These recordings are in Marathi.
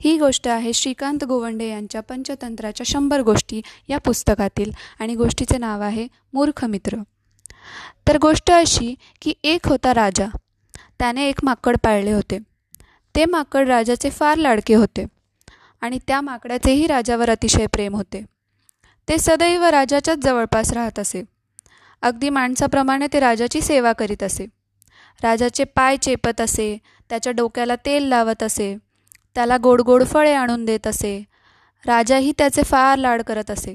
ही गोष्ट आहे श्रीकांत गोवंडे यांच्या पंचतंत्राच्या शंभर गोष्टी या पुस्तकातील आणि गोष्टीचे नाव आहे मूर्ख मित्र. तर गोष्ट अशी की एक होता राजा. त्याने एक माकड पाळले होते. ते माकड राजाचे फार लाडके होते आणि त्या माकडाचेही राजावर अतिशय प्रेम होते. ते सदैव राजाच्याच जवळपास राहत असे. अगदी माणसाप्रमाणे ते राजाची सेवा करीत असे. राजाचे पाय चेपत असे त्याच्या डोक्याला तेल लावत असे. त्याला गोड गोड फळे आणून देत असे. राजाही त्याचे फार लाड करत असे.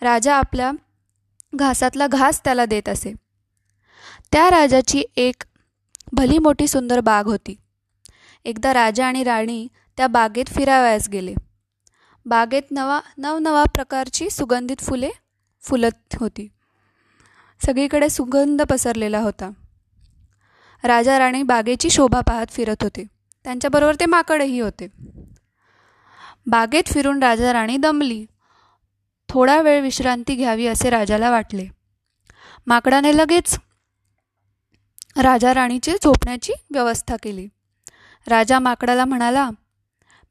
राजा आपल्या घासातला घास त्याला देत असे. त्या राजाची एक भली मोठी सुंदर बाग होती. एकदा राजा आणि राणी त्या बागेत फिरावयास गेले. बागेत नवा नवनवा प्रकारची सुगंधित फुले फुलत होती. सगळीकडे सुगंध पसरलेला होता. राजा राणी बागेची शोभा पाहत फिरत होते. त्यांच्याबरोबर ते माकडही होते. बागेत फिरून राजा राणी दमली. थोडा वेळ विश्रांती घ्यावी असे राजाला वाटले. माकडाने लगेच राजा राणीची झोपण्याची व्यवस्था केली. राजा माकडाला म्हणाला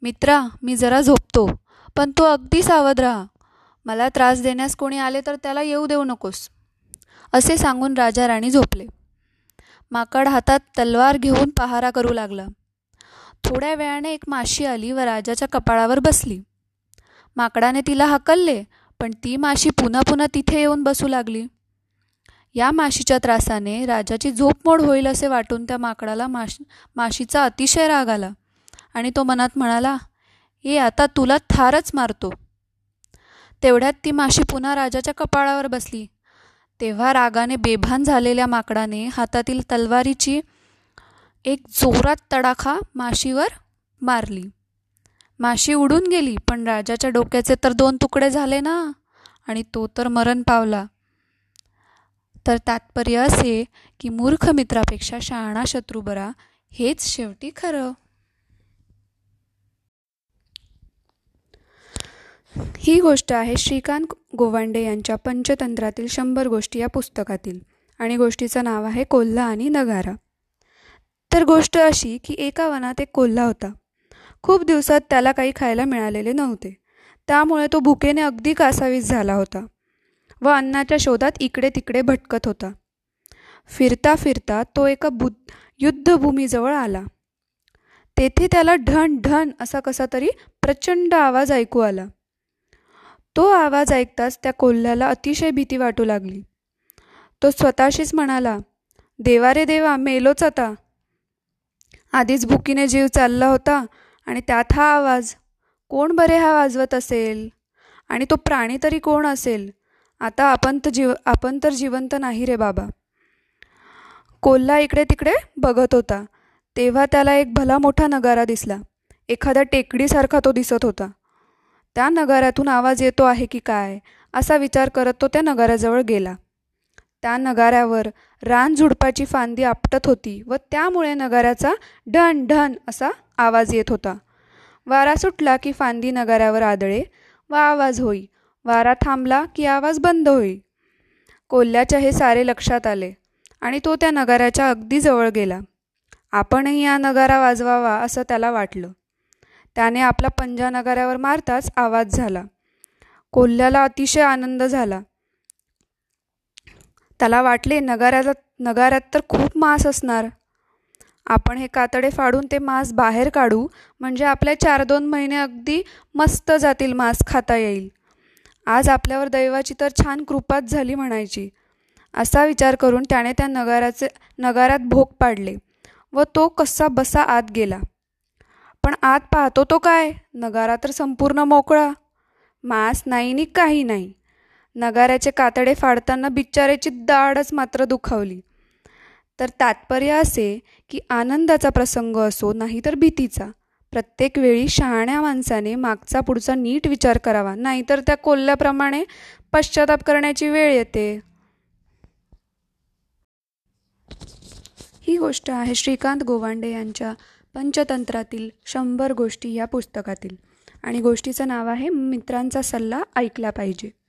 मित्रा मी जरा झोपतो पण तो अगदी सावध राहा. मला त्रास देण्यास कोणी आले तर त्याला येऊ देऊ नकोस. असे सांगून राजा राणी झोपले. माकड हातात तलवार घेऊन पहारा करू लागला. थोड्या वेळाने एक माशी आली व राजाच्या कपाळावर बसली. माकडाने तिला हकलले पण ती माशी पुन्हा पुन्हा तिथे येऊन बसू लागली. या माशीच्या त्रासाने राजाची झोपमोड होईल असे वाटून त्या माकडाला माश माशीचा अतिशय राग आला आणि तो मनात म्हणाला ये आता तुला थारच मारतो. तेवढ्यात ती माशी पुन्हा राजाच्या कपाळावर बसली. तेव्हा रागाने बेभान झालेल्या माकडाने हातातील तलवारीची एक जोरात तडाखा माशीवर मारली. माशी उडून गेली पण राजाच्या डोक्याचे तर दोन तुकडे झाले ना आणि तो तर मरण पावला. तर तात्पर्य असे की मूर्ख मित्रापेक्षा शहाणा शत्रू बरा हेच शेवटी खरं. ही गोष्ट आहे श्रीकांत गोवांडे यांच्या पंचतंत्रातील शंभर गोष्टी या पुस्तकातील. आणि गोष्टीचं नाव आहे कोल्हा आणि नगारा. तर गोष्ट अशी की एका वनात एक कोल्हा होता. खूप दिवसात त्याला काही खायला मिळालेले नव्हते. त्यामुळे तो भुकेने अगदी कासावीस झाला होता व अन्नाच्या शोधात इकडे तिकडे भटकत होता. फिरता फिरता तो एका बु युद्धभूमीजवळ आला. तेथे त्याला ढण ढण असा कसा तरी प्रचंड आवाज ऐकू आला. तो आवाज ऐकताच त्या कोल्ह्याला अतिशय भीती वाटू लागली. तो स्वतःशीच म्हणाला देवा रे देवा मेलोच आता. आधीच भुकीने जीव चालला होता आणि त्यात हा आवाज कोण बरे हा वाजवत असेल? आणि तो प्राणी तरी कोण असेल? आता आपण तर जीव आपण तर जिवंत नाही रे बाबा. कोल्हा इकडे तिकडे बघत होता. तेव्हा त्याला एक भला मोठा नगारा दिसला. एखाद्या टेकडीसारखा तो दिसत होता. त्या नगाऱ्यातून आवाज येतो आहे की काय असा विचार करत तो त्या नगाऱ्याजवळ गेला. त्या नगाऱ्यावर रान झुडपाची फांदी आपटत होती व त्यामुळे नगाऱ्याचा ढण ढन असा आवाज येत होता. वारा सुटला की फांदी नगाऱ्यावर आदळे व आवाज होई. वारा थांबला की आवाज बंद होई. कोल्ह्याच्या हे सारे लक्षात आले आणि तो त्या नगाऱ्याच्या अगदी जवळ गेला. आपणही या नगारा वाजवावा असं त्याला वाटलं. त्याने आपला पंजा नगाऱ्यावर मारताच आवाज झाला. कोल्ह्याला अतिशय आनंद झाला. त्याला वाटले नगाऱ्याला नगाऱ्यात तर खूप मांस असणार. आपण हे कातडे फाडून ते मांस बाहेर काढू म्हणजे आपल्या चार दोन महिने अगदी मस्त जातील मांस खाता येईल. आज आपल्यावर दैवाची तर छान कृपाच झाली म्हणायची. असा विचार करून त्याने त्या नगाराचे नगारात भोग पाडले व तो कसा बसा आत गेला. पण आत पाहतो तो काय? नगारा तर संपूर्ण मोकळा. मांस नाही नि काही नाही. नगाऱ्याचे कातडे फाडताना बिचाऱ्याची दाढच मात्र दुखावली. तर तात्पर्य असे की आनंदाचा प्रसंग असो नाही तर भीतीचा. प्रत्येक वेळी शहाण्या माणसाने मागचा पुढचा नीट विचार करावा नाहीतर त्या कोल्ल्याप्रमाणे पश्चाताप करण्याची वेळ येते. ही गोष्ट आहे श्रीकांत गोवांडे यांच्या पंचतंत्रातील शंभर गोष्टी या पुस्तकातील. आणि गोष्टीचं नाव आहे मित्रांचा सल्ला ऐकला पाहिजे.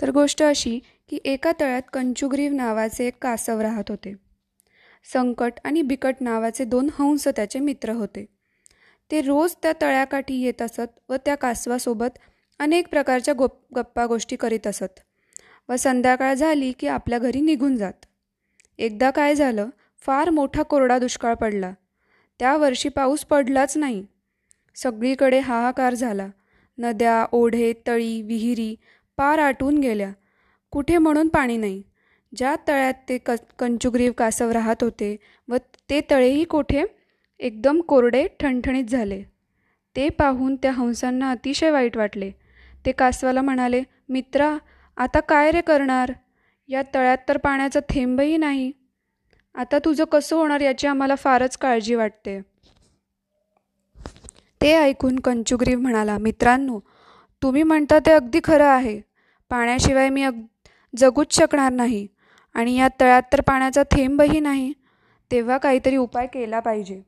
तर गोष्ट अशी की एका तळ्यात कंचुग्रीव नावाचे एक कासव राहत होते. संकट आणि बिकट नावाचे दोन हंस त्याचे मित्र होते. ते रोज त्या तळ्याकाठी येत असत व त्या कासवासोबत अनेक प्रकारच्या गोप गप्पा गोष्टी करीत असत. व संध्याकाळ झाली की आपल्या घरी निघून जात. एकदा काय झालं फार मोठा कोरडा दुष्काळ पडला. त्या वर्षी पाऊस पडलाच नाही. सगळीकडे हाहाकार झाला. नद्या ओढे तळी विहिरी पार आटून गेल्या. कुठे म्हणून पाणी नाही. ज्या तळ्यात ते क कंचुग्रीव कासव राहत होते व ते तळेही कोठे? एकदम कोरडे ठणठणीत झाले. ते पाहून त्या हंसांना अतिशय वाईट वाटले. ते कासवाला म्हणाले मित्रा आता काय रे करणार? या तळ्यात तर पाण्याचा थेंबही नाही. आता तुझं कसं होणार याची आम्हाला फारच काळजी वाटते. ते ऐकून कंचुग्रीव म्हणाला मित्रांनो तुम्ही म्हणता ते अगदी खरं आहे. पाण्याशिवाय मी अग जगूच शकणार नाही. आणि या तळ्यात तर पाण्याचा थेंबही नाही. तेव्हा काहीतरी उपाय केला पाहिजे.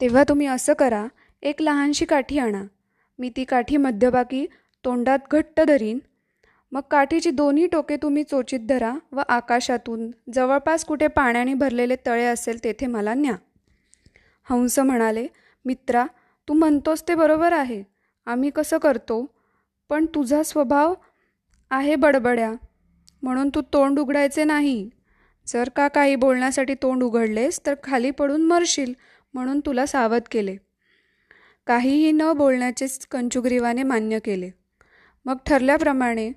तेव्हा तुम्ही असं करा एक लहानशी काठी आणा. मी ती काठी मध्यभागी तोंडात घट्ट धरीन. मग काठीची दोन्ही टोके तुम्ही चोचीत धरा व आकाशातून जवळपास कुठे पाण्याने भरलेले तळे असेल तेथे मला न्या. हंस म्हणाले मित्रा तू म्हणतोस ते बरोबर आहे. आम्ही कसं करतो? पण तुझा स्वभाव आहे बडबड्या म्हणून तू तोंड उघडायचे नाही. जर का काही बोलण्यासाठी तोंड उघडलेस तर खाली पडून मरशील म्हणून तुला सावध केले. काहीही न बोलण्याचेच कंचुग्रीवाने मान्य केले. मग ठरल्याप्रमाणे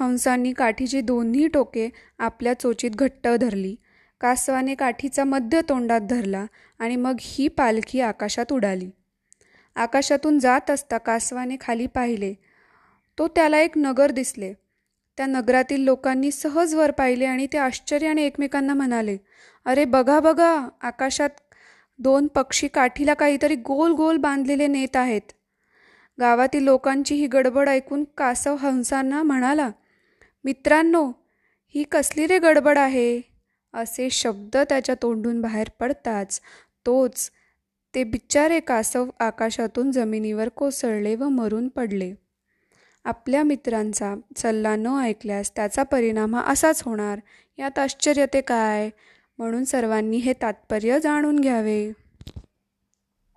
हंसांनी काठीची दोन्ही टोके आपल्या चोचीत घट्ट धरली. कासवाने काठीचा मध्य तोंडात धरला आणि मग ही पालखी आकाशात उडाली. आकाशातून जात असता कासवाने खाली पाहिले. तो त्याला एक नगर दिसले. त्या नगरातील लोकांनी सहज वर पाहिले आणि ते आश्चर्याने एकमेकांना म्हणाले अरे बघा बघा आकाशात दोन पक्षी काठीला काहीतरी गोल गोल बांधलेले नेत आहेत. गावातील लोकांची ही गडबड ऐकून कासव हंसांना म्हणाला मित्रांनो ही कसली रे गडबड आहे? असे शब्द त्याच्या तोंडून बाहेर पडताच तोच ते बिचारे कासव आकाशातून जमिनीवर कोसळले व मरून पडले. आपल्या मित्रांचा सल्ला न ऐकल्यास त्याचा परिणाम हा असाच होणार. यात आश्चर्य ते काय? म्हणून सर्वांनी हे तात्पर्य जाणून घ्यावे.